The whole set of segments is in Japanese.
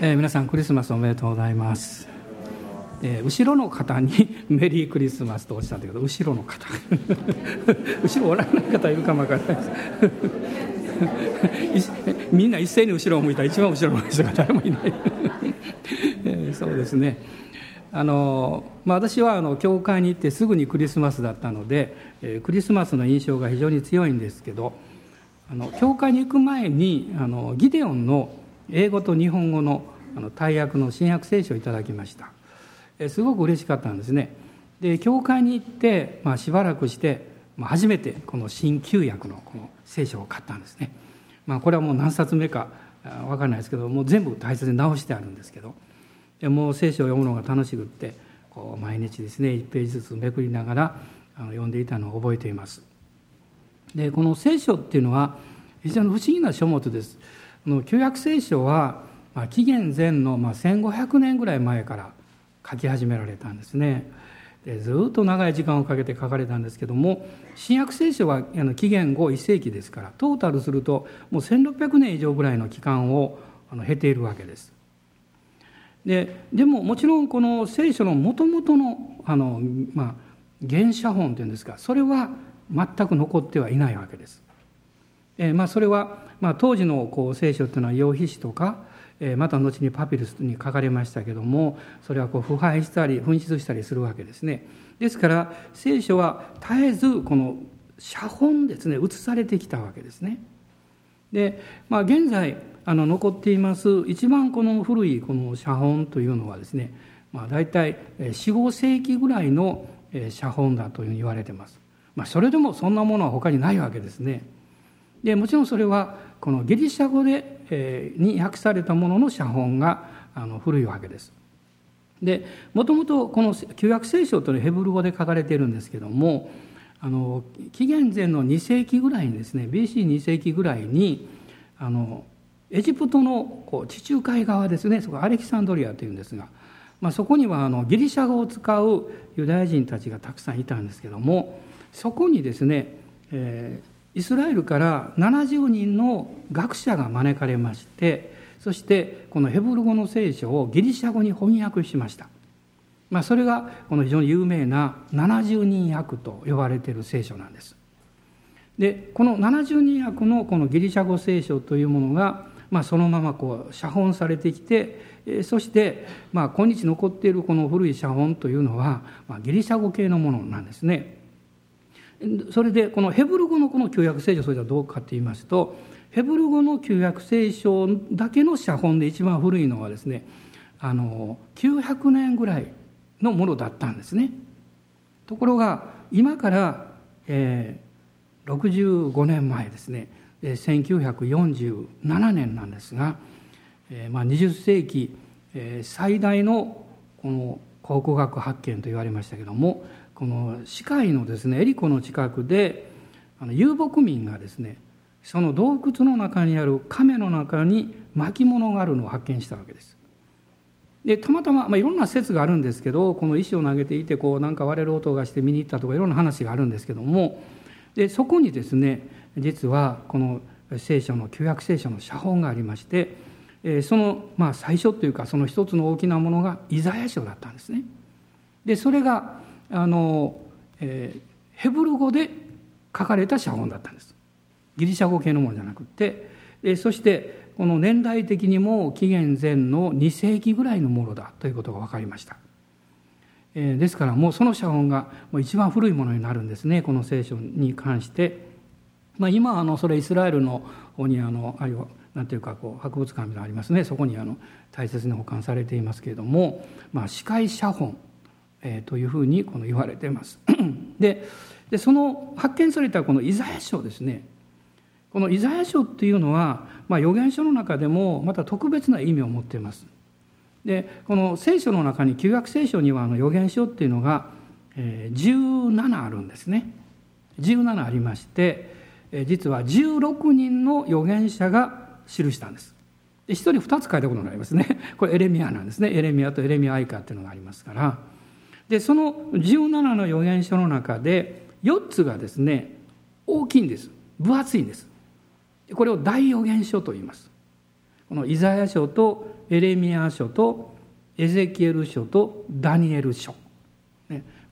えー、皆さんクリスマスおめでとうございます、えー、後ろの方に メリークリスマスとおっしゃったけど後ろの方。後ろおらない方いるかもわからないです。みんな一斉に後ろを向いた。一番後ろの人が誰もいない、えー、そうですね。あの、まあ、私はあの教会に行ってすぐにクリスマスだったので、えー、クリスマスの印象が非常に強いんですけどあの教会に行く前にあのギデオンの英語と日本語のあの大訳の新約聖書をいただきました。えすごく嬉しかったんですね。で教会に行って、まあ、しばらくして、まあ、初めてこの新旧約のこの聖書を買ったんですね、まあ、これはもう何冊目か分からないですけどもう全部大切に直してあるんですけど。でもう聖書を読むのが楽しくってこう毎日ですね1ページずつめくりながらあの読んでいたのを覚えています。でこの聖書っていうのは非常に不思議な書物です。の旧約聖書は、まあ、紀元前の、まあ、1500年ぐらい前から書き始められたんですねでずっと長い時間をかけて書かれたんですけども新約聖書は紀元後1世紀ですからトータルするともう1600年以上ぐらいの期間を経ているわけですででももちろんこの聖書のもともとのあの、まあ、原写本というんですかそれは全く残ってはいないわけです。えー、まあ、それは、まあ、当時のこう聖書というのは羊皮紙とか、えー、また後にパピルスに書かれましたけどもそれはこう腐敗したり紛失したりするわけですね。ですから聖書は絶えずこの写本ですね写されてきたわけですね。で、まあ、現在あの残っています一番この古いこの写本というのはですね、まあ、大体45世紀ぐらいの写本だというふうに言われてます。まあ、それでもそんなものは他にないわけですね。でもちろんそれはこのギリシャ語で、えー、に訳されたものの写本があの古いわけです。でもともとこの旧約聖書というのはヘブル語で書かれているんですけどもあの紀元前の2世紀ぐらいにですね BC2 世紀ぐらいにあのエジプトのこう地中海側ですねそこアレキサンドリアというんですが、まあ、そこにはあのギリシャ語を使うユダヤ人たちがたくさんいたんですけどもそこにですね、えー、イスラエルから70人の学者が招かれましてそしてこのヘブル語の聖書をギリシャ語に翻訳しました。まあ、それがこの非常に有名な70人訳と呼ばれている聖書なんです。でこの70人訳のこのギリシャ語聖書というものが、まあ、そのままこう写本されてきてそして、まあ、今日残っているこの古い写本というのは、まあ、ギリシャ語系のものなんですね。それでこのヘブル語のこの旧約聖書それはどうかと言いますとヘブル語の旧約聖書だけの写本で一番古いのはですねあの900年ぐらいのものだったんですね。ところが今から、えー、65年前ですね1947年なんですが、えーまあ、20世紀、えー、最大のこの考古学発見と言われましたけどもこの市海のですねエリコの近くであの遊牧民がですねその洞窟の中にある亀の中に巻物があるのを発見したわけです。でたまたま、まあ、いろんな説があるんですけどこの石を投げていてこうなんか割れる音がして見に行ったとかいろんな話があるんですけどもでそこにですね実はこの聖書の旧約聖書の写本がありましてそのまあ最初というかその一つの大きなものがイザヤ書だったんですね。でそれがあの、えー、ヘブル語で書かれた写本だったんです。ギリシャ語系のものじゃなくて、えそしてこの年代的にも紀元前の2世紀ぐらいのものだということが分かりました。えー、ですからもうその写本がもう一番古いものになるんですねこの聖書に関して。まあ、今あのそれイスラエルの方にあのあるいはなんていうかこう博物館みたいなのありますねそこにあの大切に保管されていますけれども、まあ、司会写本えというふうにこの言われています。ででその発見されたこのイザヤ書ですねこのイザヤ書っていうのは、まあ、預言書の中でもまた特別な意味を持っています。でこの聖書の中に旧約聖書にはあの預言書っていうのが、えー、17あるんですね。17ありまして、えー、実は16人の預言者が記したんです。で1人2つ書いたことがありますね。これエレミアなんですね。エレミアとエレミアアイカっていうのがありますから。でその17の預言書の中で4つがですね大きいんです分厚いんですこれを大預言書と言いますこのイザヤ書とエレミア書とエゼキエル書とダニエル書。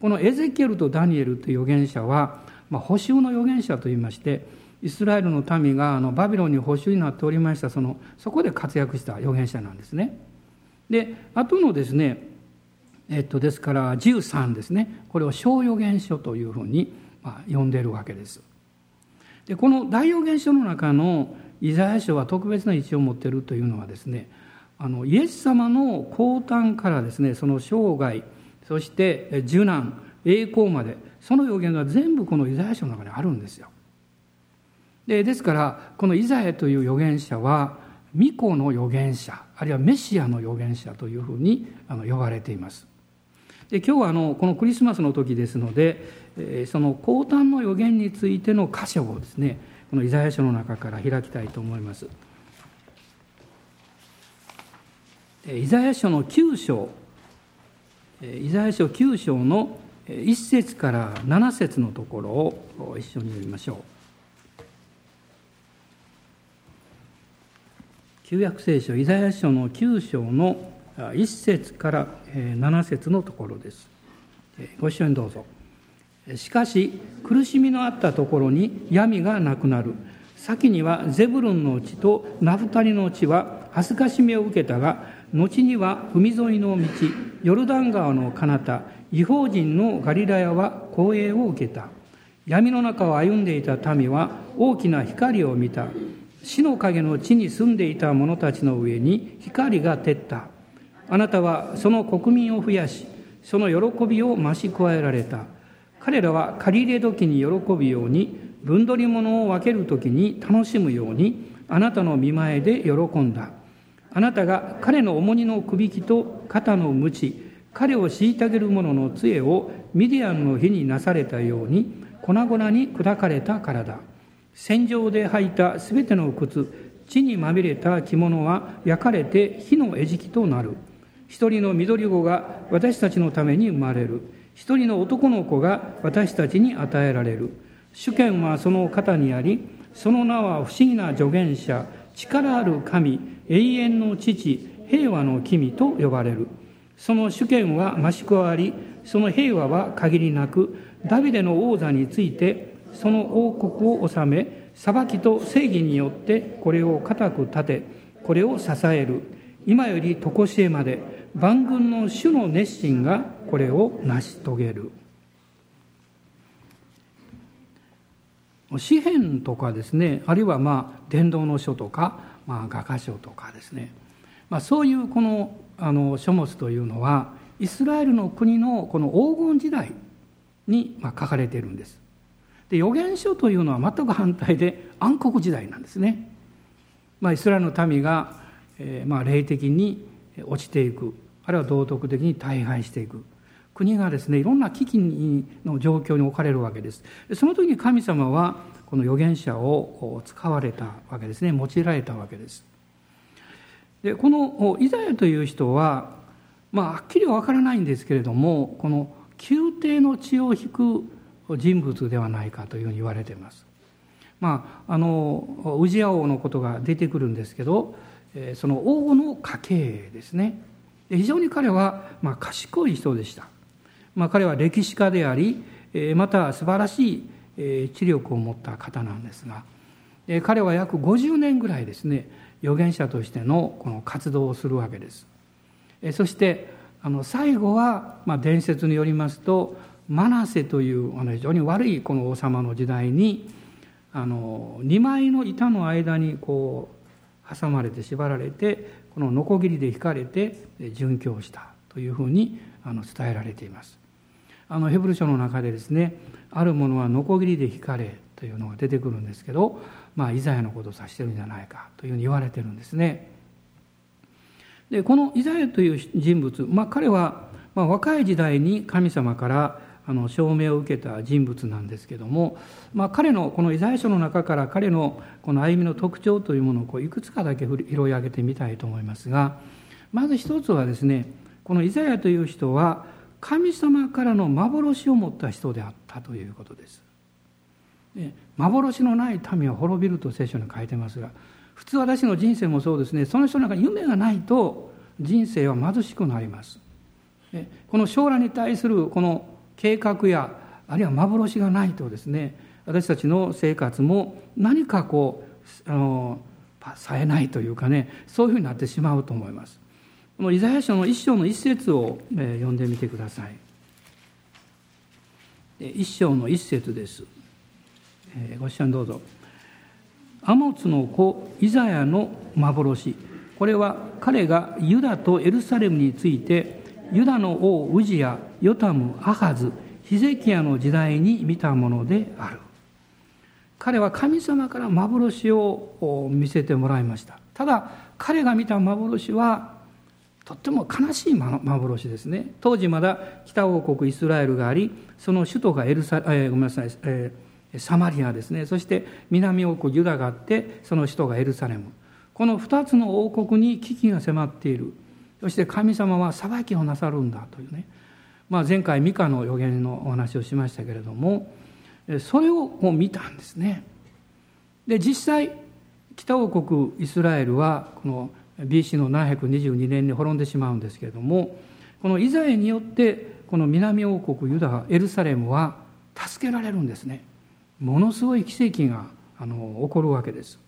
このエゼキエルとダニエルという預言者は、まあ、補修の預言者といいまして、イスラエルの民があのバビロンに補修になっておりましたそのそこで活躍した預言者なんですね。で後のですねえっとですから13ですねこれを小預言書というふうに、まあ、呼んでいるわけです。でこの大預言書の中のイザヤ書は特別な位置を持っているというのはですねあのイエス様の降誕からですねその生涯そして受難栄光までその予言が全部このイザヤ書の中にあるんですよ。でですからこのイザヤという預言者は巫女の預言者あるいはメシアの預言者というふうに呼ばれています。で今日はあのこのクリスマスの時ですので、えその降誕の予言についての箇所をですねこのイザヤ書の中から開きたいと思います。イザヤ書の9章イザヤ書9章の1節から7節のところを一緒に読みましょう。旧約聖書イザヤ書の9章の1節から7節のところです。ご一緒にどうぞ。しかし苦しみのあったところに闇がなくなる。先にはゼブルンの地とナフタリの地は恥ずかしめを受けたが後には海沿いの道ヨルダン川の彼方違法人のガリラヤは光栄を受けた闇の中を歩んでいた民は大きな光を見た死の影の地に住んでいた者たちの上に光が照ったあなたはその国民を増やしその喜びを増し加えられた。彼らは借り入れ時に喜ぶように分取り物を分ける時に楽しむようにあなたの見前で喜んだ。あなたが彼の重荷のくびきと肩の鞭彼を虐げる者の杖をミディアンの日になされたように粉々に砕かれたからだ戦場で履いたすべての靴地にまみれた着物は焼かれて火の餌食となる。一人の緑子が私たちのために生まれる。一人の男の子が私たちに与えられる。主権はその肩にありその名は不思議な助言者力ある神永遠の父平和の君と呼ばれる。その主権は増し加わりその平和は限りなくダビデの王座についてその王国を治め裁きと正義によってこれを固く立てこれを支える。今より常しえまで万軍の主の熱心がこれを成し遂げる詩篇とかですねあるいはまあ伝道の書とか、まあ、画家書とかですね、まあ、そういうこのあの書物というのはイスラエルの国のこの黄金時代にまあ書かれているんです。で預言書というのは全く反対で暗黒時代なんですね。まあ、イスラエルの民が、えー、まあ霊的に落ちていくあるいは道徳的に大敗していく。国がですねいろんな危機の状況に置かれるわけです。その時に神様はこの預言者を使われたわけですね。用いられたわけです。でこのイザヤという人はまあはっきりは分からないんですけれどもこの宮廷の血を引く人物ではないかというふうに言われています。まああの宇治屋王のことが出てくるんですけどその王の家系ですね。非常に彼はまあ賢い人でした。まあ、彼は歴史家でありまた素晴らしい知力を持った方なんですが彼は約50年ぐらいですね預言者としてのこの活動をするわけです。そしてあの最後は、まあ、伝説によりますとマナセというあの非常に悪いこの王様の時代にあの2枚の板の間にこう挟まれて縛られてこのノコギリで引かれて殉教したというふうにあの伝えられています。あのヘブル書の中でですねあるものはノコギリで引かれというのが出てくるんですけど、まあ、イザヤのことを指してるんじゃないかというふうに言われてるんですね。でこのイザヤという人物、まあ、彼は、まあ、若い時代に神様からあの証明を受けた人物なんですけども、まあ、彼のこのイザヤ書の中から彼のこの歩みの特徴というものをこういくつかだけ拾い上げてみたいと思いますがまず一つはですねこのイザヤという人は神様からの幻を持った人であったということです。で幻のない民は滅びると聖書に書いてますが普通私の人生もそうですねその人の中に夢がないと人生は貧しくなりますこの将来に対するこの計画やあるいは幻がないとですね私たちの生活も何かこうあの冴えないというかねそういうふうになってしまうと思います。このイザヤ書の一章の一節を、え読んでみてください。一章の一節です、えご視聴どうぞ。アモツの子イザヤの幻。これは彼がユダとエルサレムについてユダの王ウジヤヨタムアハズヒゼキヤの時代に見たものである。彼は神様から幻を見せてもらいました。ただ彼が見た幻はとっても悲しい幻ですね。当時まだ北王国イスラエルがありその首都がエルサ、えー、ごめんなさい、えー、サマリアですね。そして南王国ユダがあってその首都がエルサレム。この2つの王国に危機が迫っている。そして神様は裁きをなさるんだというね、まあ、前回ミカの予言のお話をしましたけれどもそれをもう見たんですね。で実際北王国イスラエルはこの BC の722年に滅んでしまうんですけれどもこのイザヤによってこの南王国ユダエルサレムは助けられるんですね。ものすごい奇跡があの起こるわけです、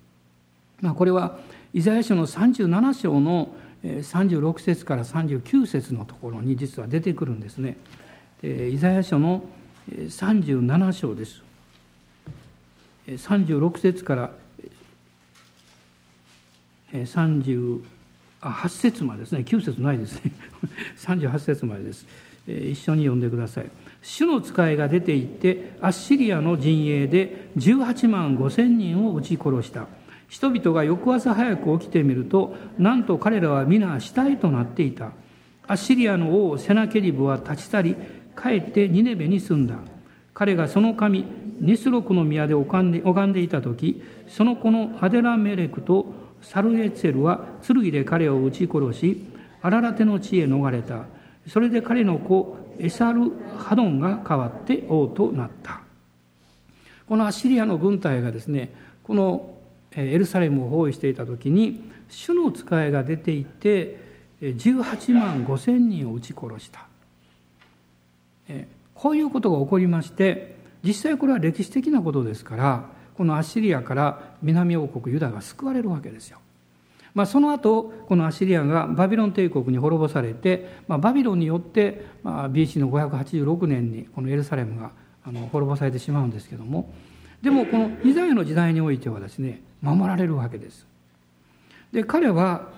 まあ、これはイザヤ書の37章の36節から39節のところに実は出てくるんですね。イザヤ書の37章です。36節から38節までですね。9節ないですね。38節までです。一緒に読んでください。主の使いが出て行ってアッシリアの陣営で18万5千人を撃ち殺した。人々が翌朝早く起きてみるとなんと彼らは皆死体となっていた。アッシリアの王セナケリブは立ち去り帰ってニネベに住んだ。彼がその神ニスロクの宮で拝んで拝んでいた時その子のアデラメレクとサルエツェルは剣で彼を撃ち殺しアララテの地へ逃れた。それで彼の子エサルハドンが代わって王となった。このアッシリアの軍隊がですねこのエルサレムを包囲していた時に主の使いが出ていて18万5千人を撃ち殺したこういうことが起こりまして実際これは歴史的なことですからこのアッシリアから南王国ユダが救われるわけですよ。まあ、その後このアッシリアがバビロン帝国に滅ぼされて、まあ、バビロンによって、まあ、BC の586年にこのエルサレムがあの滅ぼされてしまうんですけどもでもこのイザヤの時代においてはですね守られるわけです。で彼は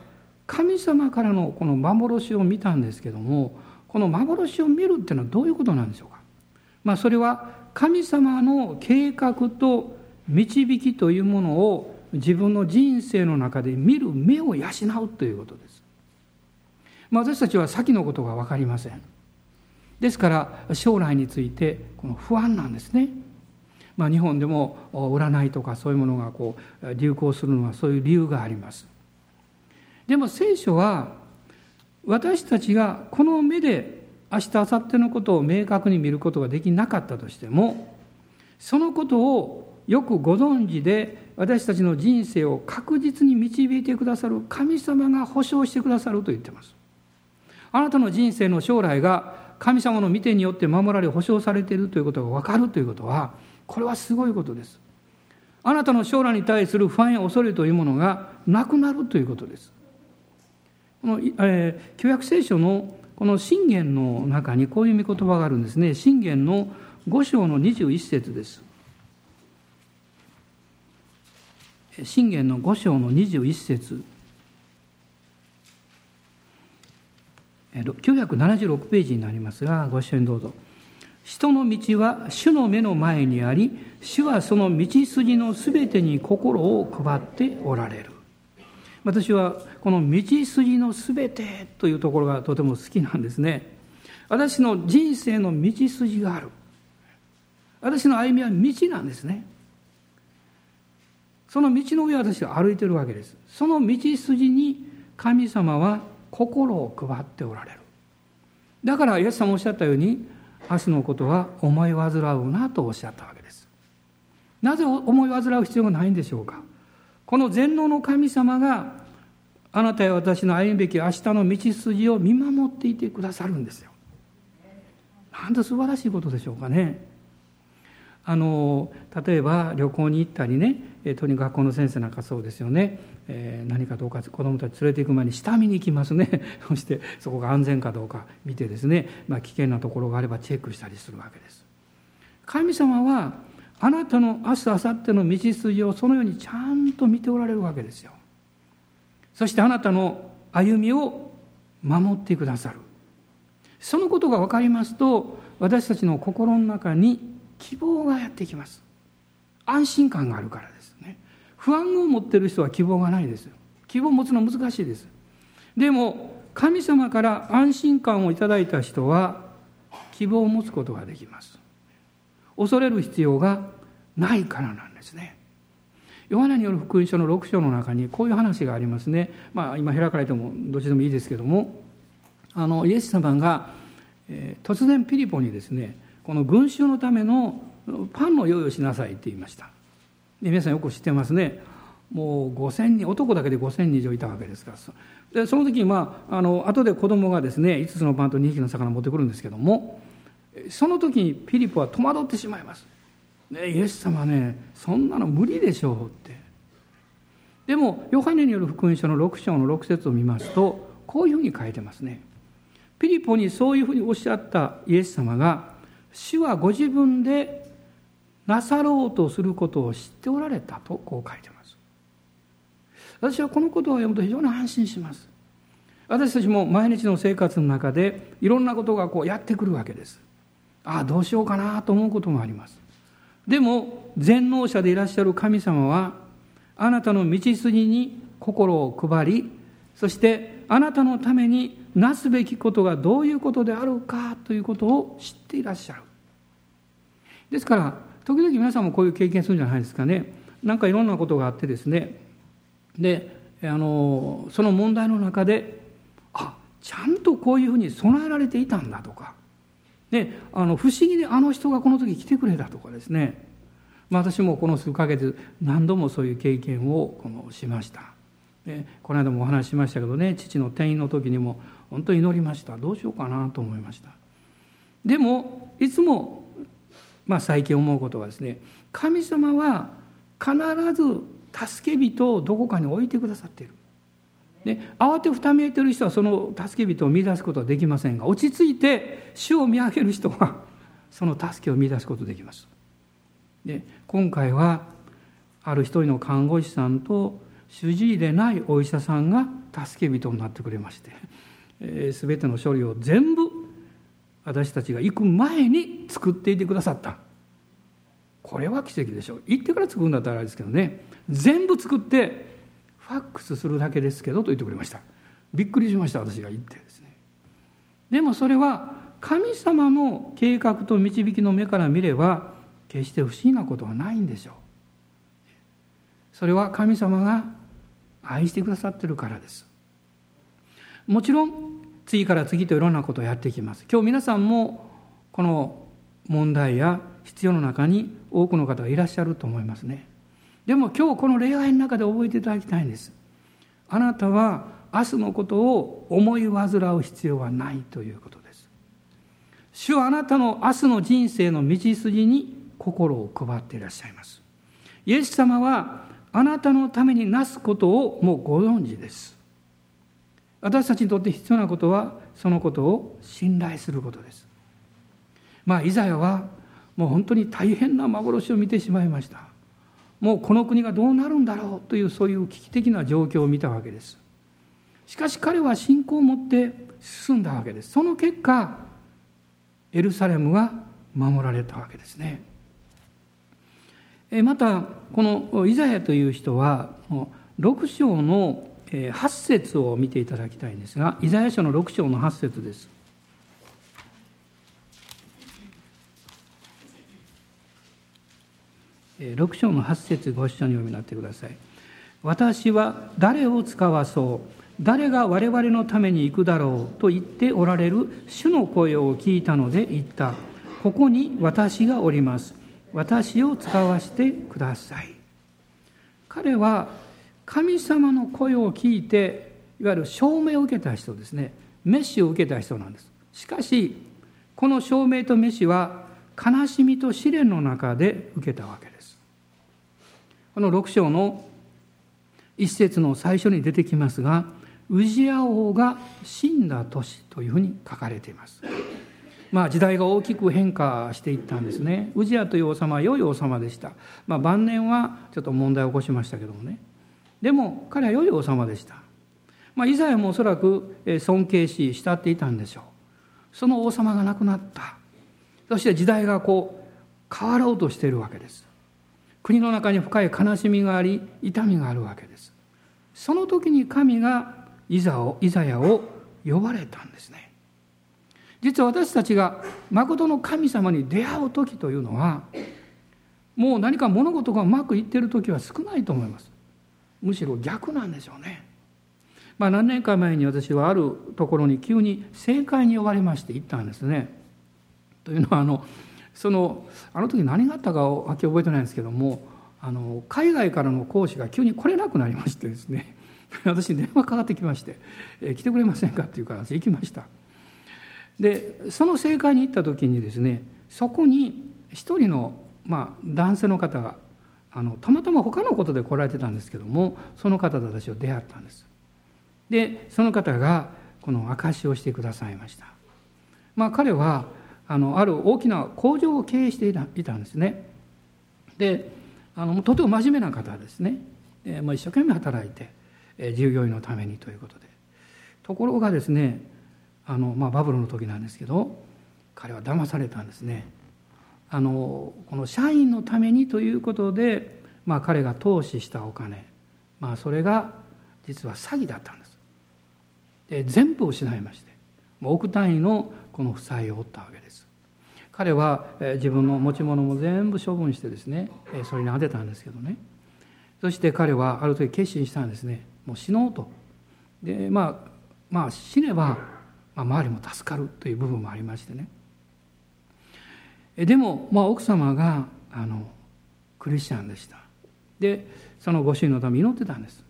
神様からのこの幻を見たんですけどもこの幻を見るっていうのはどういうことなんでしょうか、まあ、それは神様の計画と導きというものを自分の人生の中で見る目を養うということです。まあ、私たちは先のことが分かりません。ですから将来についてこの不安なんですね。まあ、日本でも占いとかそういうものがこう流行するのはそういう理由があります。でも聖書は私たちがこの目で明日明後日のことを明確に見ることができなかったとしてもそのことをよくご存知で私たちの人生を確実に導いてくださる神様が保証してくださると言ってます。あなたの人生の将来が神様の御手によって守られ保証されているということが分かるということはこれはすごいことです。あなたの将来に対する不安や恐れというものがなくなるということです。この、えー、旧約聖書のこの信玄の中にこういう御言葉があるんですね。信玄の5章の21節です。信玄の5章の21節976ページになりますがご一緒にどうぞ。人の道は主の目の前にあり主はその道筋のすべてに心を配っておられる。私はこの道筋のすべてというところがとても好きなんですね。私の人生の道筋がある。私の歩みは道なんですね。その道の上私は歩いてるわけです。その道筋に神様は心を配っておられる。だからイエス様おっしゃったように明日のことは思い煩うなとおっしゃったわけですなぜ思い煩う必要がないんでしょうかこの全能の神様があなたや私の歩むべき明日の道筋を見守っていてくださるんですよ。なんと素晴らしいことでしょうかね。あの例えば旅行に行ったりねとにかく学校の先生なんかそうですよね、えー、何かどうか子どもたち連れて行く前に下見に行きますね。そしてそこが安全かどうか見てですね、まあ、危険なところがあればチェックしたりするわけです。神様はあなたの明日明後日の道筋をそのようにちゃんと見ておられるわけですよ。そしてあなたの歩みを守ってくださる。そのことが分かりますと私たちの心の中に希望がやってきます。安心感があるからですね。不安を持ってる人は希望がないです。希望を持つのは難しいです。でも神様から安心感をいただいた人は希望を持つことができます。恐れる必要がないからなんですね。ヨハネによる福音書の6章の中にこういう話がありますね。まあ今開かれてもどっちでもいいですけども。あのイエス様が、えー、突然ピリポにですねこの群衆のためのパンの用意をしなさいって言いました。で皆さんよく知ってますね。もう5,000人男だけで5,000人以上いたわけですから。でその時にまああの後で子供がですね5つのパンと2匹の魚を持ってくるんですけどもその時にピリポは戸惑ってしまいます。ね、イエス様ねそんなの無理でしょうって。でもヨハネによる福音書の6章の6節を見ますとこういうふうに書いてますね。ピリポにそういうふうにおっしゃったイエス様が主はご自分でなさろうとすることを知っておられたとこう書いてます。私はこのことを読むと非常に安心します。私たちも毎日の生活の中でいろんなことがこうやってくるわけです。ああどうしようかなと思うこともあります。でも全能者でいらっしゃる神様はあなたの道筋に心を配りそしてあなたのためになすべきことがどういうことであるかということを知っていらっしゃる。ですから時々皆さんもこういう経験するんじゃないですかね。なんかいろんなことがあってですね。であのその問題の中であちゃんとこういうふうに備えられていたんだとか、であの不思議にあの人がこの時来てくれたとかですね、まあ、私もこの数ヶ月何度もそういう経験をこのしました。でこの間もお話ししましたけどね父の転院の時にも本当に祈りました。どうしようかなと思いました。でもいつもまあ、最近思うことはですね神様は必ず助け人をどこかに置いてくださっている。で慌てふためいてる人はその助け人を見出すことはできませんが落ち着いて主を見上げる人は その助けを見出すことできます。で今回はある一人の看護師さんと主治医でないお医者さんが助け人になってくれまして、えー、全ての処理を全部私たちが行く前に作っていてくださった。これは奇跡でしょう。行ってから作るんだったらあれですけどね。全部作ってファックスするだけですけどと言ってくれました。びっくりしました私が言ってですね。でもそれは神様の計画と導きの目から見れば決して不思議なことはないんでしょう。それは神様が愛してくださってるからです。もちろん次から次といろんなことをやっていきます。今日皆さんもこの問題や必要の中に多くの方がいらっしゃると思いますね。でも今日この礼拝の中で覚えていただきたいんです。あなたは明日のことを思い煩う必要はないということです。主はあなたの明日の人生の道筋に心を配っていらっしゃいます。イエス様はあなたのためになすことをもうご存知です。私たちにとって必要なことはそのことを信頼することです。まあイザヤはもう本当に大変な幻を見てしまいました。もうこの国がどうなるんだろうというそういう危機的な状況を見たわけです。しかし彼は信仰を持って進んだわけです。その結果エルサレムが守られたわけですね。またこのイザヤという人は6章の8節を見ていただきたいんですがイザヤ書の6章の8節です。6章の8節ご一緒に読みになってください。私は誰を使わそう？誰が我々のために行くだろうと言っておられる主の声を聞いたので言った。ここに私がおります。私を使わせてください。彼は神様の声を聞いていわゆる証明を受けた人ですね。メッシを受けた人なんです。しかしこの証明とメッシは悲しみと試練の中で受けたわけです。この6章の一節の最初に出てきますがウジア王が死んだ年というふうに書かれています。まあ時代が大きく変化していったんですね。ウジアという王様は良い王様でした、まあ、晩年はちょっと問題を起こしましたけどもね。でも彼は良い王様でした、まあ、イザヤもおそらく尊敬し慕っていたんでしょう。その王様が亡くなった。そして時代がこう変わろうとしているわけです。国の中に深い悲しみがあり痛みがあるわけです。その時に神がイザをイザヤを呼ばれたんですね。実は私たちが誠の神様に出会う時というのはもう何か物事がうまくいってる時は少ないと思います。むしろ逆なんでしょうね。まあ何年か前に私はあるところに急に政界に呼ばれまして行ったんですね。というのはあのそのあの時何があったかはっきり覚えてないんですけどもあの海外からの講師が急に来れなくなりましてですね。私に電話かかってきまして「え来てくれませんか?」って言うから行きました。でその政界に行った時にですねそこに一人の、まあ、男性の方があのたまたま他のことで来られてたんですけどもその方と私は出会ったんです。でその方がこの証しをしてくださいました。まあ彼はあのある大きな工場を経営していたんですね。であのとても真面目な方ですね、え、まあ、一生懸命働いて、従業員のためにということで。ところがですねあの、まあ、バブルの時なんですけど彼は騙されたんですね。あのこの社員のためにということで、まあ、彼が投資したお金、まあ、それが実は詐欺だったんです。で全部失いまして億単位のこの負債を負ったわけです。彼は自分の持ち物も全部処分してですねそれに当てたんですけどね。そして彼はある時決心したんですね。もう死のうと。でまあまあ死ねば、まあ、周りも助かるという部分もありましてね。でも、まあ、奥様があのクリスチャンでした。でそのご主人のために祈ってたんです。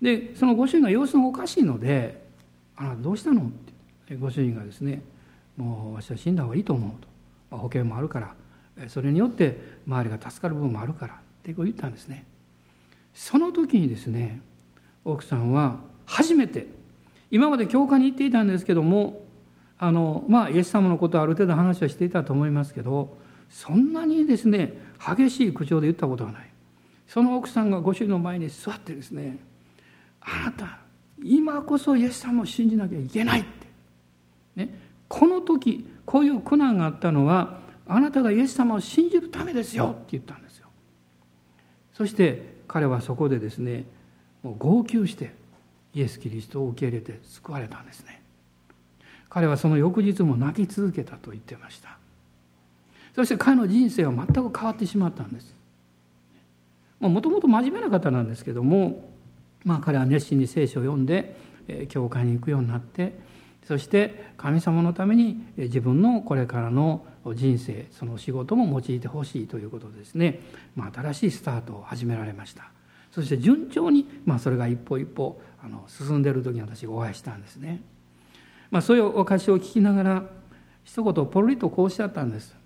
でそのご主人が様子がおかしいので「あなたどうしたの?」ってご主人がですねもう私は死んだ方がいいと思うと、保険もあるからそれによって周りが助かる部分もあるからってこう言ったんですね。その時にですね奥さんは初めて今まで教会に行っていたんですけどもあのまあイエス様のことはある程度話はしていたと思いますけどそんなにですね激しい口調で言ったことはない。その奥さんがご主人の前に座ってですねあなた今こそイエス様を信じなきゃいけないって、ね、この時こういう苦難があったのはあなたがイエス様を信じるためですよって言ったんですよ。そして彼はそこでですねもう号泣してイエス・キリストを受け入れて救われたんですね。彼はその翌日も泣き続けたと言ってました。そして彼の人生は全く変わってしまったんです。もともと真面目な方なんですけどもまあ彼は熱心に聖書を読んで教会に行くようになってそして神様のために自分のこれからの人生その仕事も用いてほしいということですね、まあ、新しいスタートを始められました。そして順調に、まあ、それが一歩一歩あの進んでいる時に私がお会いしたんですね、まあ、そういうお貸しを聞きながら一言ポロリとこうおっしゃったんです。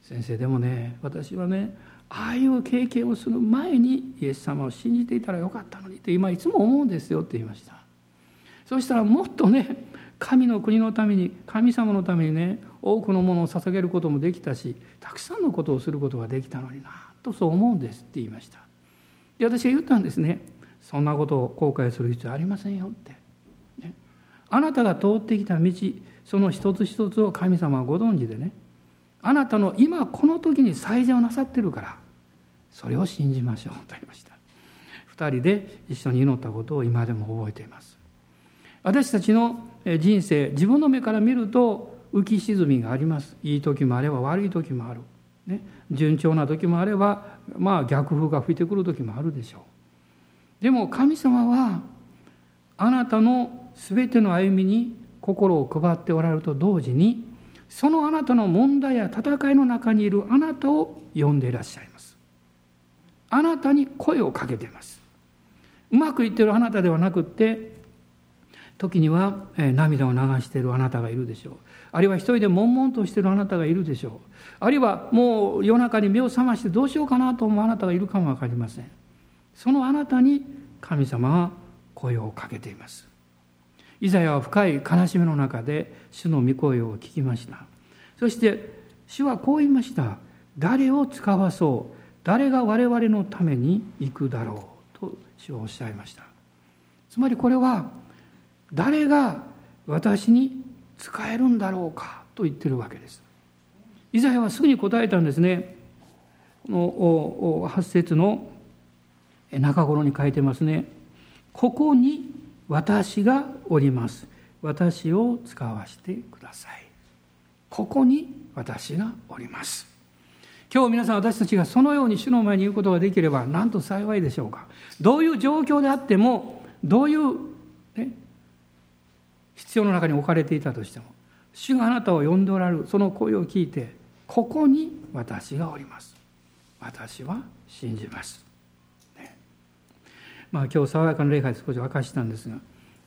先生でもね私はねああいう経験をする前にイエス様を信じていたらよかったのにって今いつも思うんですよって言いました。そしたらもっとね神の国のために神様のためにね多くのものを捧げることもできたしたくさんのことをすることができたのになとそう思うんですって言いました。で私が言ったんですね。そんなことを後悔する必要ありませんよって、あなたが通ってきた道その一つ一つを神様はご存知でね。あなたの今この時に最善をなさってるからそれを信じましょうと言いました。2人で一緒に祈ったことを今でも覚えています。私たちの人生自分の目から見ると浮き沈みがあります。いい時もあれば悪い時もある、ね、順調な時もあればまあ逆風が吹いてくる時もあるでしょう。でも神様はあなたの全ての歩みに心を配っておられると同時にそのあなたの問題や戦いの中にいるあなたを呼んでいらっしゃいます。あなたに声をかけています。うまくいってるあなたではなくって時には涙を流しているあなたがいるでしょう。あるいは一人で悶々としているあなたがいるでしょう。あるいはもう夜中に目を覚ましてどうしようかなと思うあなたがいるかも分かりません。そのあなたに神様は声をかけています。イザヤは深い悲しみの中で主の御声を聞きました。そして主はこう言いました。誰を使わそう？誰が我々のために行くだろう？と主はおっしゃいました。つまりこれは誰が私に使えるんだろうか？と言ってるわけです。イザヤはすぐに答えたんですね。この8節の中頃に書いてますね。ここに私がおります。私を使わせてください。ここに私がおります。今日皆さん私たちがそのように主の前に言うことができればなんと幸いでしょうか。どういう状況であってもどういう、ね、必要の中に置かれていたとしても主があなたを呼んでおられるその声を聞いてここに私がおります。私は信じます、まあ今日爽やかな礼拝で少し明かしたんですが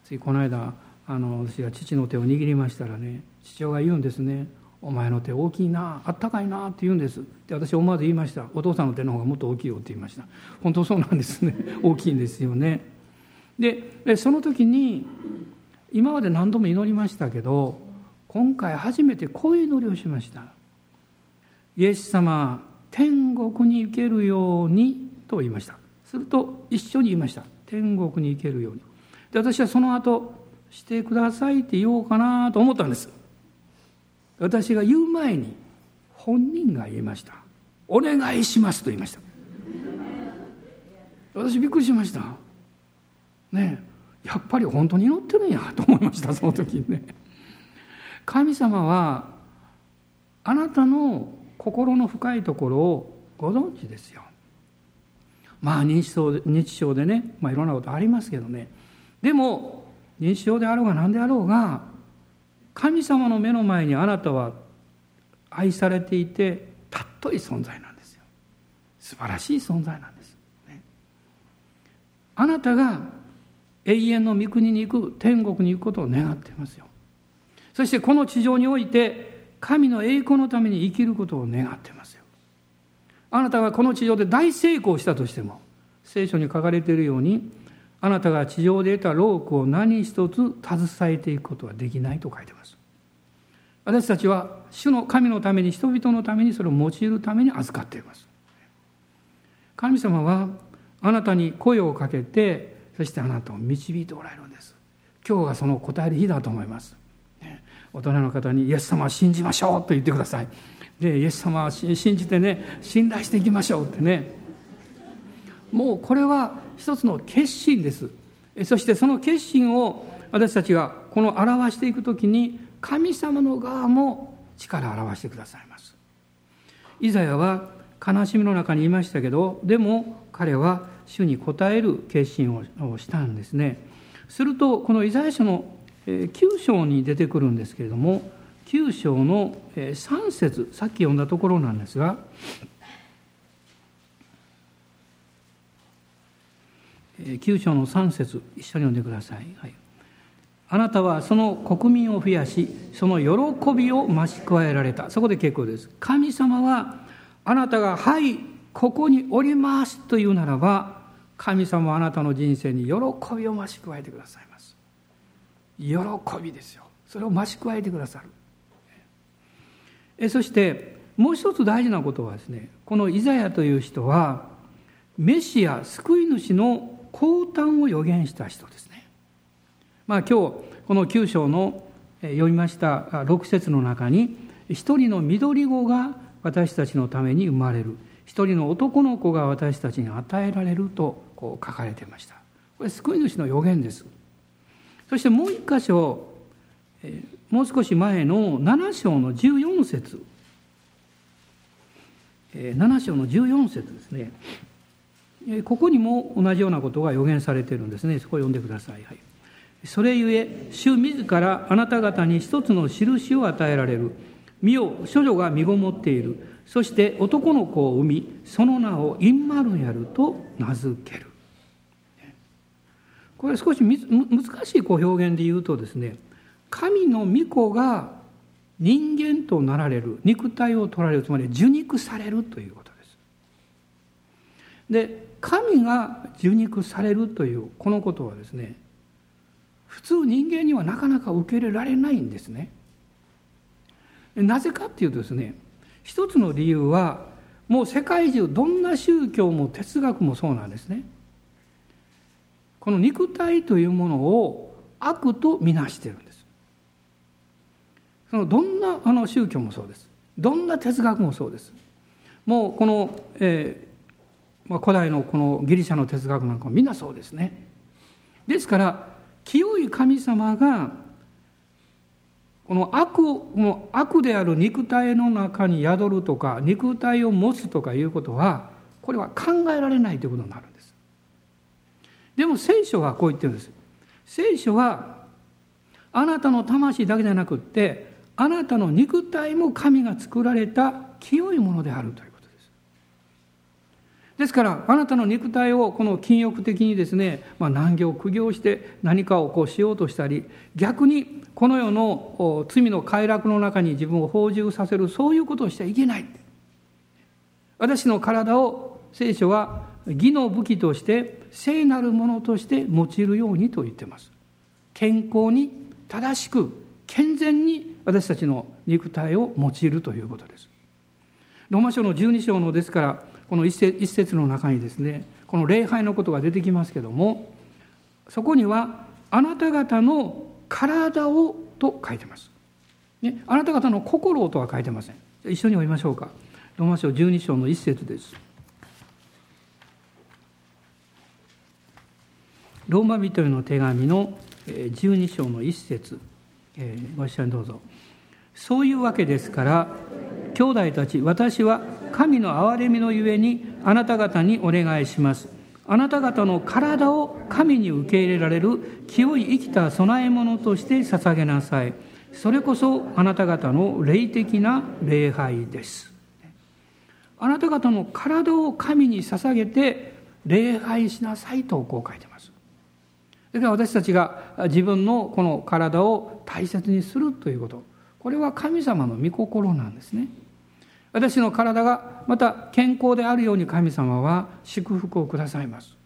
ついこの間あの私が父の手を握りましたらね父親が言うんですね。お前の手大きいなあったかいなって言うんです。で私思わず言いました。お父さんの手の方がもっと大きいよって言いました。本当そうなんですね。大きいんですよね。でその時に今まで何度も祈りましたけど今回初めてこういう祈りをしました。イエス様天国に行けるようにと言いました。すると一緒に言いました。天国に行けるように。で私はその後してくださいって言おうかなと思ったんです。私が言う前に本人が言いました。お願いしますと言いました。私びっくりしました。ねやっぱり本当に祈ってるんやと思いましたその時にね。神様はあなたの心の深いところをご存知ですよ。まあ認知症で認知症でね、まあ、いろんなことありますけどね。でも認知症であろうが何であろうが神様の目の前にあなたは愛されていて尊い存在なんですよ。素晴らしい存在なんです、ね、あなたが永遠の御国に行く天国に行くことを願っていますよ。そしてこの地上において神の栄光のために生きることを願っています。あなたがこの地上で大成功したとしても聖書に書かれているようにあなたが地上で得た労苦を何一つ携えていくことはできないと書いてます。私たちは主の神のために人々のためにそれを用いるために預かっています。神様はあなたに声をかけてそしてあなたを導いておられるんです。今日がその答える日だと思います。大人の方にイエス様を信じましょうと言ってください。でイエス様を信じてね信頼していきましょうってね。もうこれは一つの決心です。そしてその決心を私たちがこの表していくときに神様の側も力を表してくださいます。イザヤは悲しみの中にいましたけどでも彼は主に応える決心をしたんですね。するとこのイザヤ書の9章に出てくるんですけれども9章の3節さっき読んだところなんですが9章の3節一緒に読んでください。はい、あなたはその国民を増やしその喜びを増し加えられたそこで結構です。神様はあなたが「はいここにおります」というならば神様はあなたの人生に喜びを増し加えてくださいます。喜びですよ。それを増し加えてくださる。そしてもう一つ大事なことはですねこのイザヤという人はメシア救い主の降誕を予言した人ですね。まあ、今日この9章の読みました6節の中に一人の緑子が私たちのために生まれる。一人の男の子が私たちに与えられるとこう書かれていました。これ救い主の予言です。そしてもう一箇所もう少し前の7章の14節。7章の14節ですね。ここにも同じようなことが予言されているんですね。そこを読んでください、はい、それゆえ主自らあなた方に一つの印を与えられる。見よ処女が身ごもっている。そして男の子を産みその名をインマルヤルと名付ける。これ少し難しいこう表現で言うとですね神の御子が人間となられる肉体を取られるつまり受肉されるということです。で神が受肉されるというこのことはですね普通人間にはなかなか受け入れられないんですね。なぜかっていうとですね一つの理由はもう世界中どんな宗教も哲学もそうなんですね。この肉体というものを悪とみなしてるんです。そのどんなあの宗教もそうです。どんな哲学もそうです。もうこの、えーまあ、古代のこのギリシャの哲学なんかもみんなそうですね。ですから清い神様がこの悪この悪である肉体の中に宿るとか肉体を持つとかいうことはこれは考えられないということになるんです。でも聖書はこう言ってるんです。聖書はあなたの魂だけじゃなくってあなたの肉体も神が作られた清いものであるということです。ですからあなたの肉体をこの禁欲的にですね、まあ、難行苦行して何かをこうしようとしたり逆にこの世の罪の快楽の中に自分を放充させるそういうことをしちゃいけない私の体を聖書は義の武器として聖なるものとして用いるようにと言ってます健康に正しく健全に私たちの肉体を用いるということです。ローマ書の12章のですからこの一節の中にですねこの礼拝のことが出てきますけどもそこにはあなた方の体をと書いてます、ね、あなた方の心をとは書いてません。一緒に読みましょうか。ローマ書12章の一節です。ローマ人への手紙の12章の一節、えー、ご一緒にどうぞ。そういうわけですから、兄弟たち、私は神の憐れみのゆえにあなた方にお願いします。あなた方の体を神に受け入れられる清い生きた供え物として捧げなさい。それこそあなた方の霊的な礼拝です。あなた方の体を神に捧げて礼拝しなさいとこう書いてます。だから私たちが自分のこの体を大切にするということ。これは神様の御心なんですね。私の体がまた健康であるように神様は祝福をくださいます。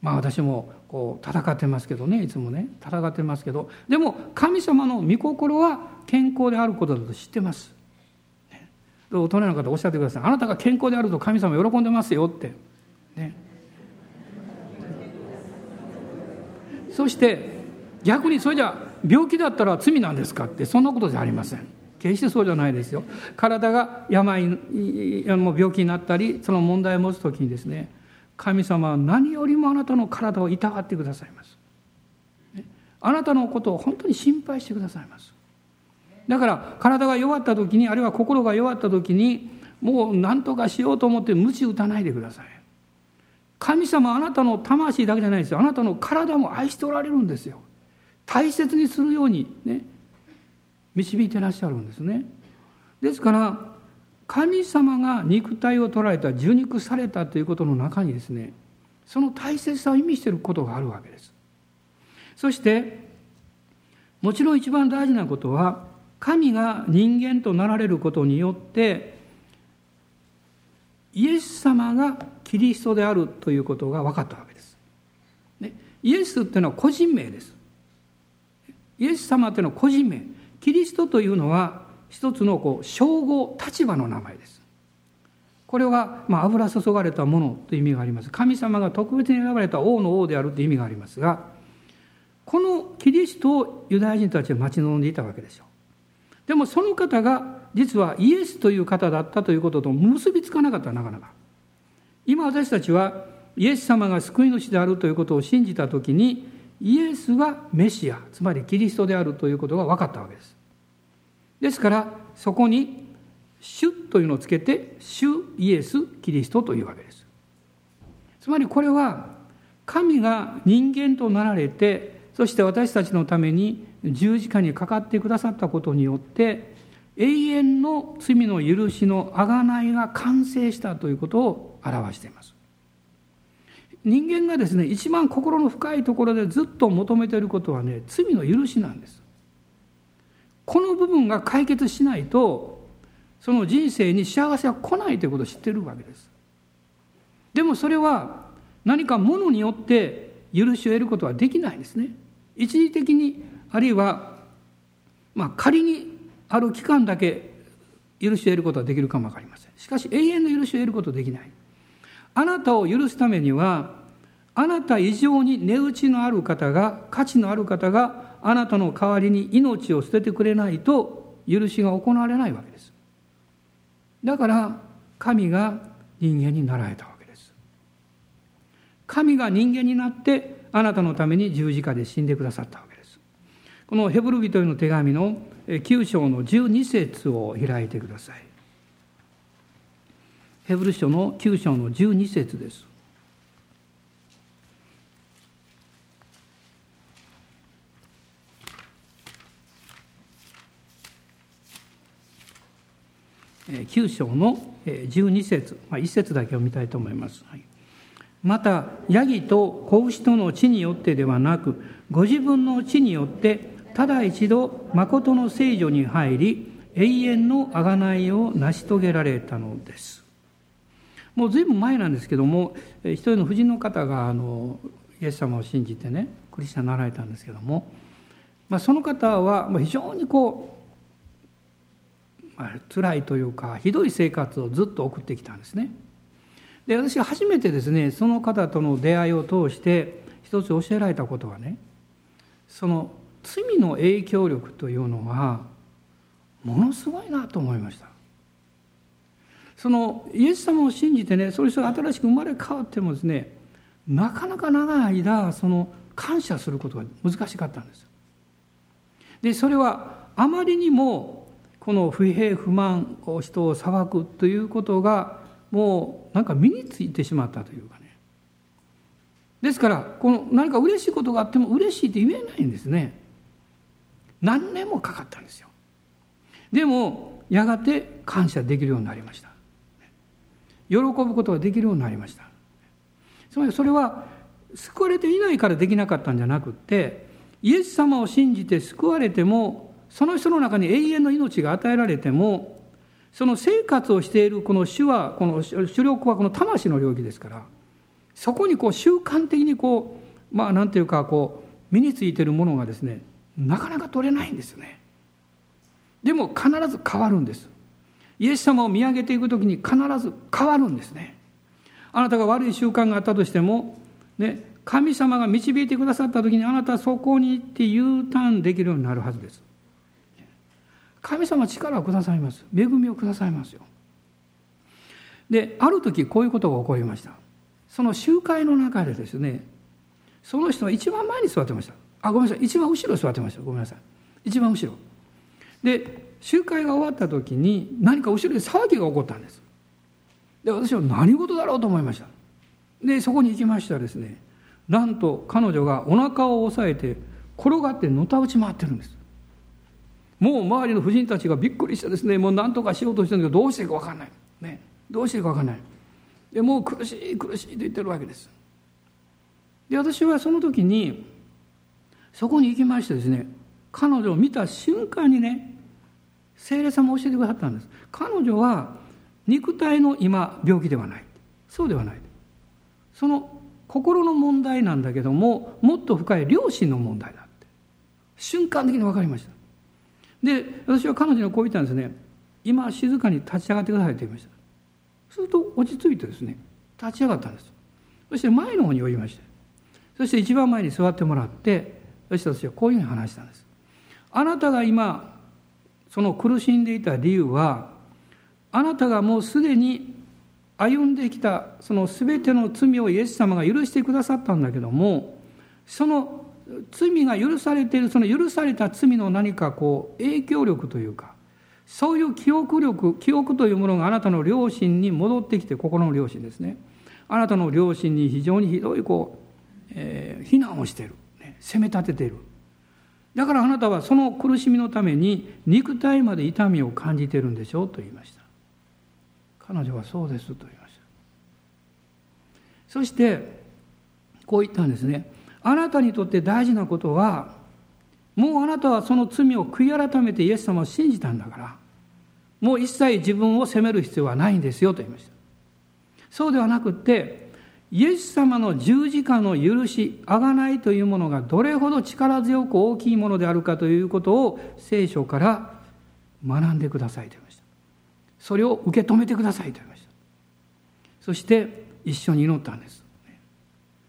まあ私もこう戦ってますけどねいつもね戦ってますけど。でも神様の御心は健康であることだと知ってます、ね、大人の方おっしゃってください。あなたが健康であると神様喜んでますよって。ね。そして逆にそれじゃ病気だったら罪なんですかってそんなことじゃありません。決してそうじゃないですよ。体が病も病気になったりその問題を持つ時にですね神様は何よりもあなたの体をいたわってくださいます、あなたのことを本当に心配してくださいます。だから体が弱った時にあるいは心が弱った時にもう何とかしようと思って鞭打たないでください。神様あなたの魂だけじゃないですよ。あなたの体も愛しておられるんですよ。大切にするようにね導いてらっしゃるんですね。ですから神様が肉体を捉えた受肉されたということの中にですねその大切さを意味していることがあるわけです。そしてもちろん一番大事なことは神が人間となられることによってイエス様がキリストであるということが分かったわけです。ね、イエスっていうのは個人名です。イエス様っていうのは個人名。キリストというのは一つのこう称号、立場の名前です。これは、まあ、油注がれたものという意味があります。神様が特別に選ばれた王の王であるという意味がありますが、このキリストをユダヤ人たちは待ち望んでいたわけでしょう。でもその方が実はイエスという方だったということと結びつかなかったなかなか。今私たちはイエス様が救い主であるということを信じた時にイエスはメシアつまりキリストであるということが分かったわけですですからそこに「主」というのをつけて「主イエス・キリスト」というわけですつまりこれは神が人間となられてそして私たちのために十字架にかかってくださったことによって永遠の罪の許しの贖いが完成したということを表しています。人間がですね一番心の深いところでずっと求めていることはね罪の許しなんです。この部分が解決しないとその人生に幸せは来ないということを知ってるわけです。でもそれは何かものによって許しを得ることはできないんですね。一時的にあるいはまあ仮にある期間だけ許しを得ることはできるかも分かりません。しかし永遠の許しを得ることはできない。あなたを許すためにはあなた以上に値打ちのある方が価値のある方があなたの代わりに命を捨ててくれないと許しが行われないわけです。だから神が人間になられたわけです。神が人間になってあなたのために十字架で死んでくださったわけです。このヘブル人への手紙の9章の12節を開いてくださいヘブル書の9章の12節です。9章の12節、まあ、1節だけを見たいと思います。はい、また、ヤギと子牛との地によってではなく、ご自分の地によって、ただ一度、誠の聖女に入り、永遠の贖いを成し遂げられたのです。もう随分前なんですけども一人の婦人の方があのイエス様を信じてねクリスチャンになられたんですけども、まあ、その方は非常にこう、まあ、辛いというかひどい生活をずっと送ってきたんですね。で私が初めてですねその方との出会いを通して一つ教えられたことはねその罪の影響力というのはものすごいなと思いました。そのイエス様を信じてねその人が新しく生まれ変わってもですねなかなか長い間その感謝することが難しかったんです。でそれはあまりにもこの不平不満を人を裁くということがもうなんか身についてしまったというかね。ですからこの何か嬉しいことがあっても嬉しいって言えないんですね。何年もかかったんですよ。でもやがて感謝できるようになりました。喜ぶことができるようになりました。つまりそれは救われていないからできなかったんじゃなくってイエス様を信じて救われてもその人の中に永遠の命が与えられてもその生活をしているこの主はこの主力はこの魂の領域ですからそこにこう習慣的にこうまあなんていうかこう身についているものがですねなかなか取れないんですよね。でも必ず変わるんです。イエス様を見上げていく時に必ず変わるんですね。あなたが悪い習慣があったとしても、ね、神様が導いてくださった時にあなたはそこに行って U ターンできるようになるはずです。神様は力をくださいます。恵みをくださいますよ。である時こういうことが起こりました。その集会の中でですねその人は一番前に座ってました。あごめんなさい。一番後ろ座ってました。ごめんなさい。一番後ろ。で集会が終わった時に何か後ろで騒ぎが起こったんです。で私は何事だろうと思いました。でそこに行きましたらですねなんと彼女がお腹を押さえて転がってのたうち回ってるんです。もう周りの婦人たちがびっくりしてですねもう何とかしようとしてるんだけどどうしていいか分かんない、ね、どうしていいか分かんない。でもう苦しい苦しいと言ってるわけです。で私はその時にそこに行きましてですね彼女を見た瞬間にね聖霊様教えてくださったんです。彼女は肉体の今病気ではない。そうではない。その心の問題なんだけどももっと深い良心の問題だって。瞬間的に分かりました。で私は彼女にこう言ったんですね。今静かに立ち上がってくださいと言いました。すると落ち着いてですね立ち上がったんです。そして前の方に寄りましてそして一番前に座ってもらってそして私はこういうふうに話したんです。あなたが今その苦しんでいた理由はあなたがもうすでに歩んできたその全ての罪をイエス様が許してくださったんだけどもその罪が許されているその許された罪の何かこう影響力というかそういう記憶力記憶というものがあなたの良心に戻ってきて心の良心ですね。あなたの良心に非常にひどいこう、えー、非難をしている、責め立てている。だからあなたはその苦しみのために肉体まで痛みを感じてるんでしょうと言いました。彼女はそうですと言いました。そしてこう言ったんですね。あなたにとって大事なことはもうあなたはその罪を悔い改めてイエス様を信じたんだからもう一切自分を責める必要はないんですよと言いました。そうではなくってイエス様の十字架の許し贖いというものがどれほど力強く大きいものであるかということを聖書から学んでくださいと言いました。それを受け止めてくださいと言いました。そして一緒に祈ったんです。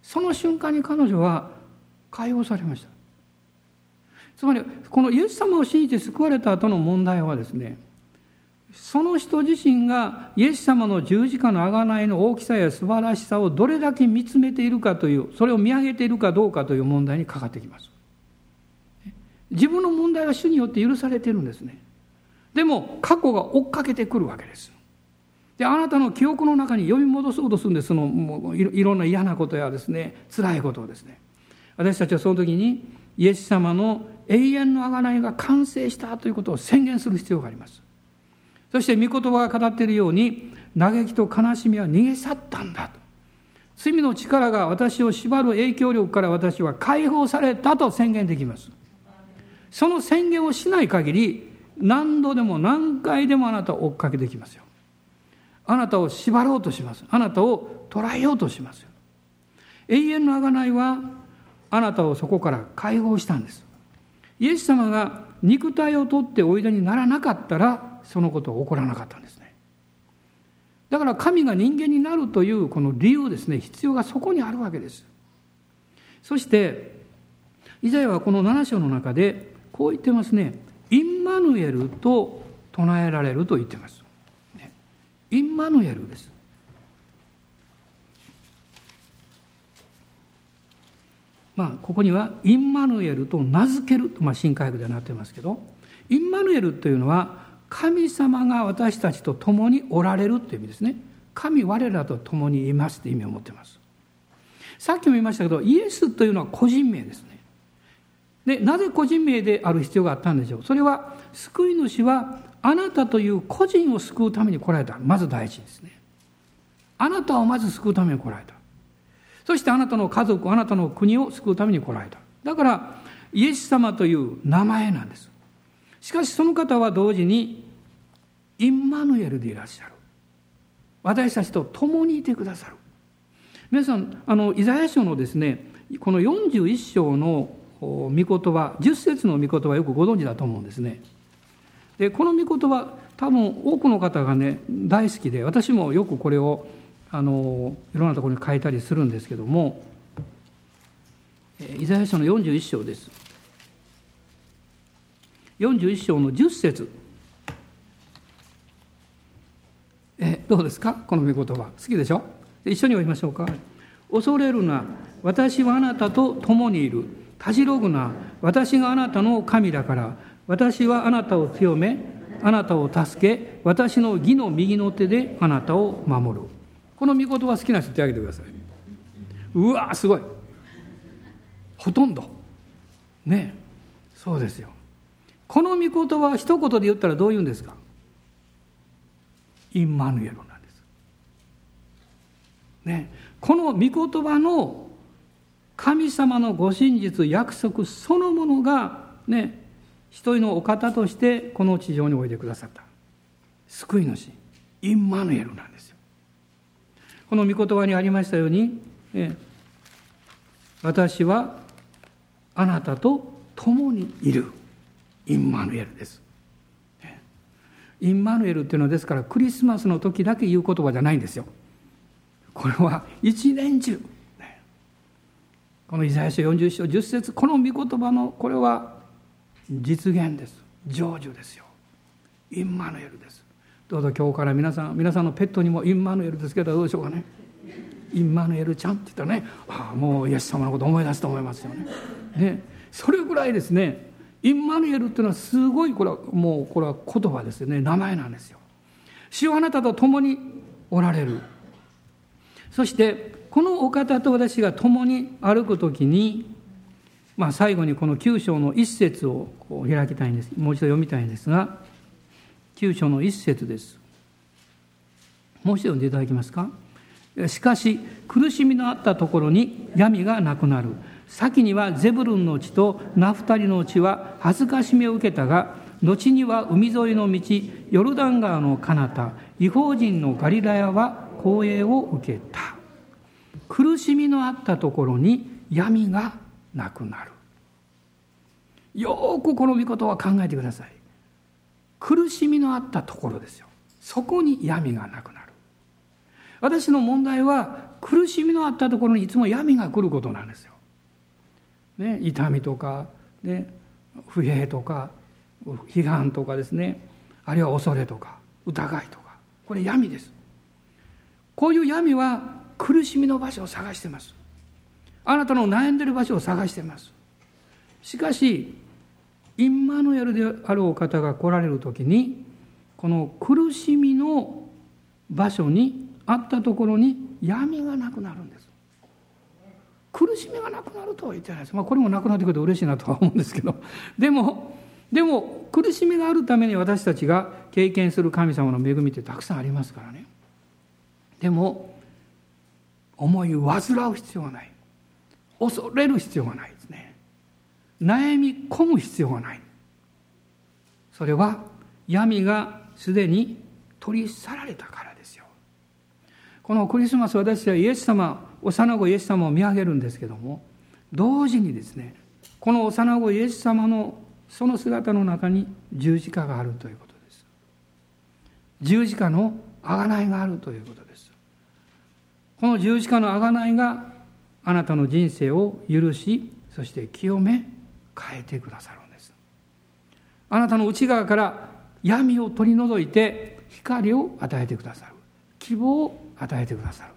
その瞬間に彼女は解放されました。つまりこのイエス様を信じて救われた後の問題はですねその人自身がイエス様の十字架の贖いの大きさや素晴らしさをどれだけ見つめているかというそれを見上げているかどうかという問題にかかってきます。自分の問題は主によって許されているんですね。でも過去が追っかけてくるわけです。であなたの記憶の中に呼び戻そうとするんです。そのもういろんな嫌なことやですね辛いことをですね。私たちはその時にイエス様の永遠の贖いが完成したということを宣言する必要があります。そして御言葉が語っているように嘆きと悲しみは逃げ去ったんだと。罪の力が私を縛る影響力から私は解放されたと宣言できます。その宣言をしない限り何度でも何回でもあなたを追っかけてきますよ。あなたを縛ろうとします。あなたを捉えようとしますよ。永遠の贖いはあなたをそこから解放したんです。イエス様が肉体を取っておいでにならなかったらそのことは起こらなかったんですね。だから神が人間になるというこの理由ですね必要がそこにあるわけです。そしてイザヤはこの7章の中でこう言ってますね。インマヌエルと唱えられると言ってます、インマヌエルです。まあ、ここにはインマヌエルと名付けると、まあ、新科学ではなってますけどインマヌエルというのは神様が私たちと共におられるという意味ですね。神我らと共にいますという意味を持っています。さっきも言いましたけどイエスというのは個人名ですね。でなぜ個人名である必要があったんでしょう。それは救い主はあなたという個人を救うために来られた。まず第一ですね。あなたをまず救うために来られた。そしてあなたの家族あなたの国を救うために来られた。だからイエス様という名前なんです。しかしその方は同時にインマヌエルでいらっしゃる。私たちと共にいてくださる。皆さんあのイザヤ書のですねこの41章の御言葉10節の御言葉よくご存知だと思うんですね。でこの御言葉多分多くの方がね大好きで私もよくこれをあのいろんなところに書いたりするんですけどもイザヤ書の41章です。41章の10節。えどうですか？この御言葉。好きでしょ？一緒に読みましょうか。恐れるな私はあなたと共にいる。たじろぐな私があなたの神だから。私はあなたを強めあなたを助け私の義の右の手であなたを守る。この御言葉好きな人手挙げてください。うわすごい。ほとんど。ね。そうですよ。この御言葉一言で言ったらどう言うんですか？インマヌエルなんです。ね、この御言葉の神様のご真実約束そのものがね一人のお方としてこの地上においでくださった救い主インマヌエルなんですよ。この御言葉にありましたように、ね、私はあなたと共にいる。インマヌエルです。インマヌエルっていうのはですからクリスマスの時だけ言う言葉じゃないんですよ。これは一年中。このイザヤ書40章10節この御言葉のこれは実現です。成就ですよ。インマヌエルです。どうぞ今日から皆さん皆さんのペットにもインマヌエルですけどどうでしょうかね。インマヌエルちゃんって言ったらねああもうイエス様のこと思い出すと思いますよね。ねそれぐらいですねインマヌエルっていうのはすごいこれはもうこれは言葉ですよね。名前なんですよ。主はあなたと共におられる。そしてこのお方と私が共に歩く時にまあ最後にこの9章の一節をこう開きたいんです。もう一度読みたいんですが9章の一節です。もう一度読んでいただけますか？しかし苦しみのあったところに闇がなくなる。先にはゼブルンの地とナフタリの地は恥ずかしみを受けたが後には海沿いの道ヨルダン川の彼方違法人のガリラヤは光栄を受けた。苦しみのあったところに闇がなくなる。よくこの御事は考えてください。苦しみのあったところですよ。そこに闇がなくなる。私の問題は苦しみのあったところにいつも闇が来ることなんですよ、ね、痛みとか、ね、不平とか批判とかですねあるいは恐れとか疑いとかこれ闇です。こういう闇は苦しみの場所を探してます。あなたの悩んでる場所を探してます。しかしインマヌエルであるお方が来られる時にこの苦しみの場所にあったところに闇がなくなるんです。苦しみがなくなるとは言ってないです、まあ、これもなくなってくると嬉しいなとは思うんですけど。でもでも苦しみがあるために私たちが経験する神様の恵みってたくさんありますからね。でも思いを煩う必要がない。恐れる必要がないですね。悩み込む必要がない。それは闇がすでに取り去られたからですよ。このクリスマス私はイエス様幼子イエス様を見上げるんですけども同時にですねこの幼子イエス様のその姿の中に十字架があるということです。十字架の贖いがあるということです。この十字架の贖いがあなたの人生を許しそして清め変えてくださるんです。あなたの内側から闇を取り除いて光を与えてくださる。希望を与えてくださる。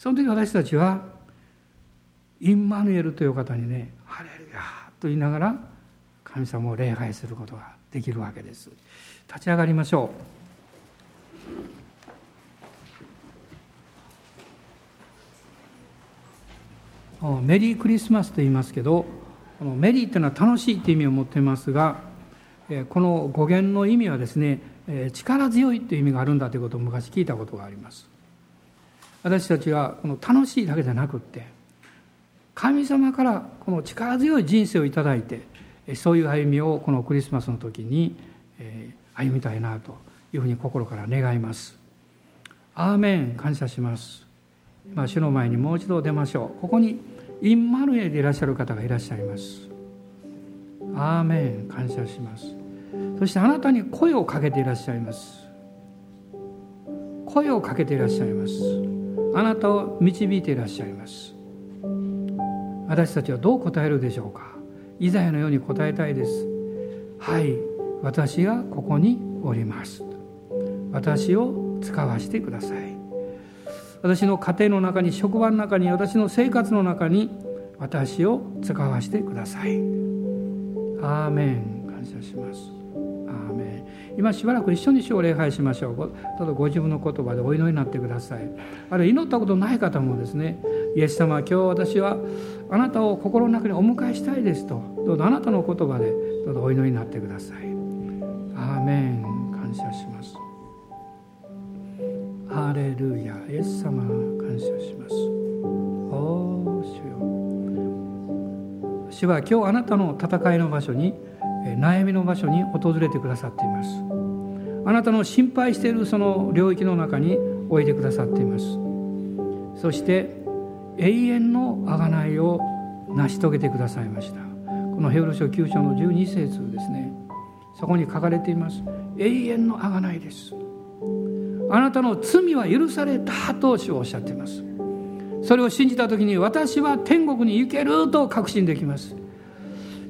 その時私たちはインマヌエルという方にね「ハレルヤ」と言いながら神様を礼拝することができるわけです。立ち上がりましょう。メリークリスマスと言いますけどこのメリーというのは楽しいという意味を持っていますがこの語源の意味はですね力強いという意味があるんだということを昔聞いたことがあります。私たちはこの楽しいだけじゃなくって神様からこの力強い人生をいただいてそういう歩みをこのクリスマスの時に歩みたいなというふうに心から願います。アーメン感謝します。まあ、主の前にもう一度出ましょう。ここにインマヌエでいらっしゃる方がいらっしゃいます。アーメン感謝します。そしてあなたに声をかけていらっしゃいます。声をかけていらっしゃいます。あなたを導いていらっしゃいます。私たちはどう答えるでしょうか？イザヤのように答えたいです。はい私がここにおります。私を使わせてください。私の家庭の中に職場の中に私の生活の中に私を使わせてください。アーメン。感謝します。今しばらく一緒に主を礼拝しましょう。どうぞご自分の言葉でお祈りになってください。あるいは祈ったことない方もですねイエス様今日私はあなたを心の中にお迎えしたいですと。どうぞあなたの言葉でどうぞお祈りになってください。アーメン。感謝します。ハレルヤ。イエス様感謝します。主は今日あなたの戦いの場所に悩みの場所に訪れてくださっています。あなたの心配しているその領域の中においでくださっています。そして永遠の贖いを成し遂げてくださいました。このヘブル書9章の12節ですね。そこに書かれています。永遠の贖いです。あなたの罪は許されたと主はおっしゃっています。それを信じた時に私は天国に行けると確信できます。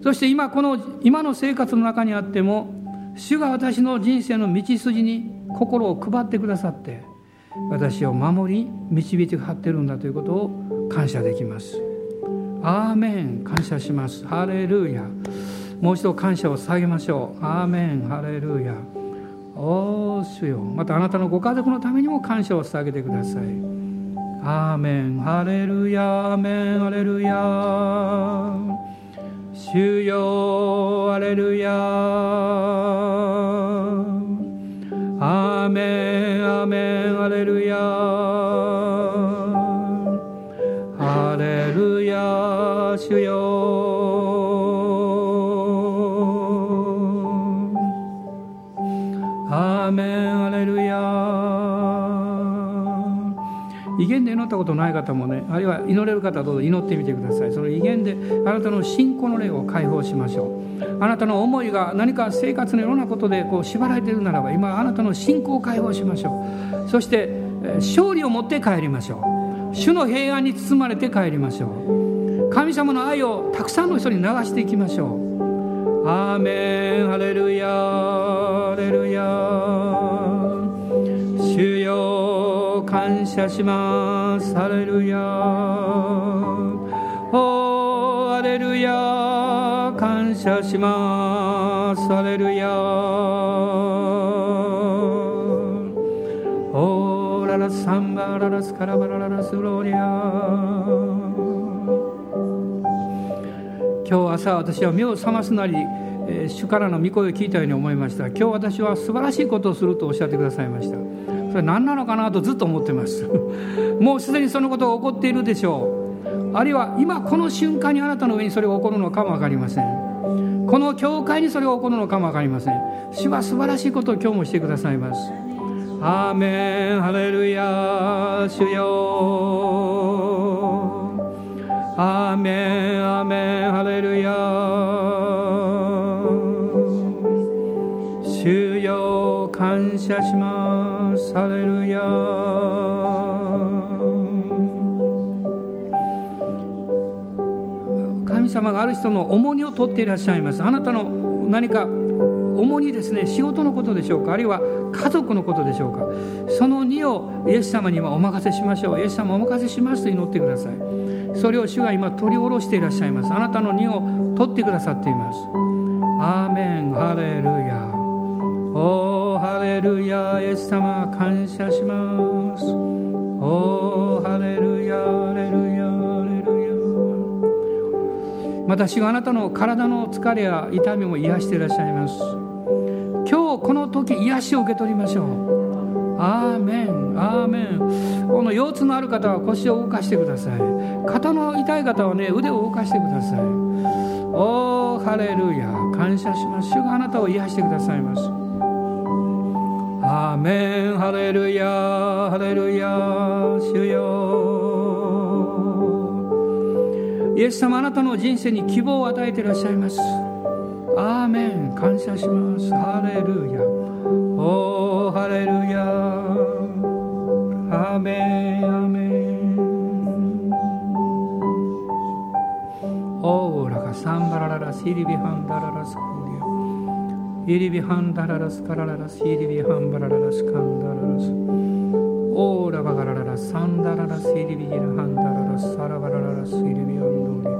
そして今この今の生活の中にあっても主が私の人生の道筋に心を配ってくださって私を守り導いてくはってるんだということを感謝できます。アーメン。感謝します。ハレルヤ。もう一度感謝を捧げましょう。アーメン。ハレルヤ。おー主よ。またあなたのご家族のためにも感謝を捧げてください。アーメンハレルヤアーメンハレルヤ主よハレルヤアーメンアーメンハレルヤったことない方もねあるいは祈れる方はどうぞ祈ってみてください。その威厳であなたの信仰の霊を解放しましょう。あなたの思いが何か生活のいろんなことでこう縛られているならば今あなたの信仰を解放しましょう。そして勝利を持って帰りましょう。主の平安に包まれて帰りましょう。神様の愛をたくさんの人に流していきましょう。アーメン。ハレルヤハレルヤ感謝します。ハレルヤ。おハレルヤ感謝します。ハレルヤ。サンバララスカラバラララスローリア今日朝私は目を覚ますなり、主からの御声を聞いたように思いました。今日私は素晴らしいことをするとおっしゃってくださいました。それ何なのかなとずっと思ってます。もうすでにそのことが起こっているでしょう。あるいは今この瞬間にあなたの上にそれが起こるのかも分かりません。この教会にそれが起こるのかも分かりません。主は素晴らしいことを今日もしてくださいます。アーメン。ハレルヤ主よ。アーメン。アーメン。ハレルヤ主よ。感謝します。ハレルヤ神様がある人の重荷を取っていらっしゃいます。あなたの何か主にですね。仕事のことでしょうか。あるいは家族のことでしょうか。その2をイエス様にはお任せしましょう。イエス様お任せしますと祈ってください。それを主が今取り下ろしていらっしゃいます。あなたの2を取ってくださっています。アーメン。ハレルヤ。おーハレルヤイエス様感謝します。おーハレルヤハレルヤハレルヤ。また主があなたの体の疲れや痛みも癒していらっしゃいます。今日この時癒しを受け取りましょう。アーメンアーメン。この腰痛のある方は腰を動かしてください。肩の痛い方はね腕を動かしてください。おーハレルヤ感謝します。主があなたを癒してくださいます。アーメンハレルヤハレルヤ主よイエス様あなたの人生に希望を与えていらっしゃいます。アーメン感謝します。ハレルヤおーハレルヤアーメンアーメンオーラがサンバラララシリビハンダララスコ。イリビハンダララスカラララシリビハンバラララスカンダララス。オーラバガラララサンダララシリビヒラハンダララスサラバラララシリビアンド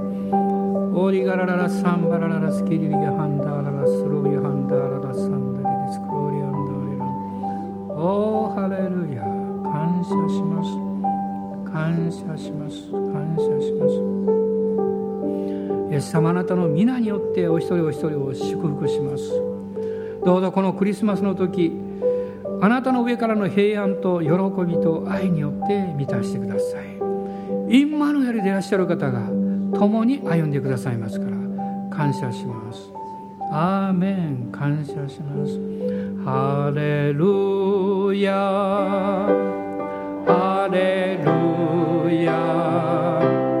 リ。オリガラララサンバラララスキリビハンダララスロビハンダララサンダリデスクロリアンダリラ。おーハレルヤ。感謝します。感謝します。感謝します。イエス様あなたの皆によってお一人お一人を祝福します。どうぞこのクリスマスの時あなたの上からの平安と喜びと愛によって満たしてください。インマヌエルでいらっしゃる方が共に歩んでくださいますから感謝します。アーメン。感謝します。ハレルヤ。ハレルヤ。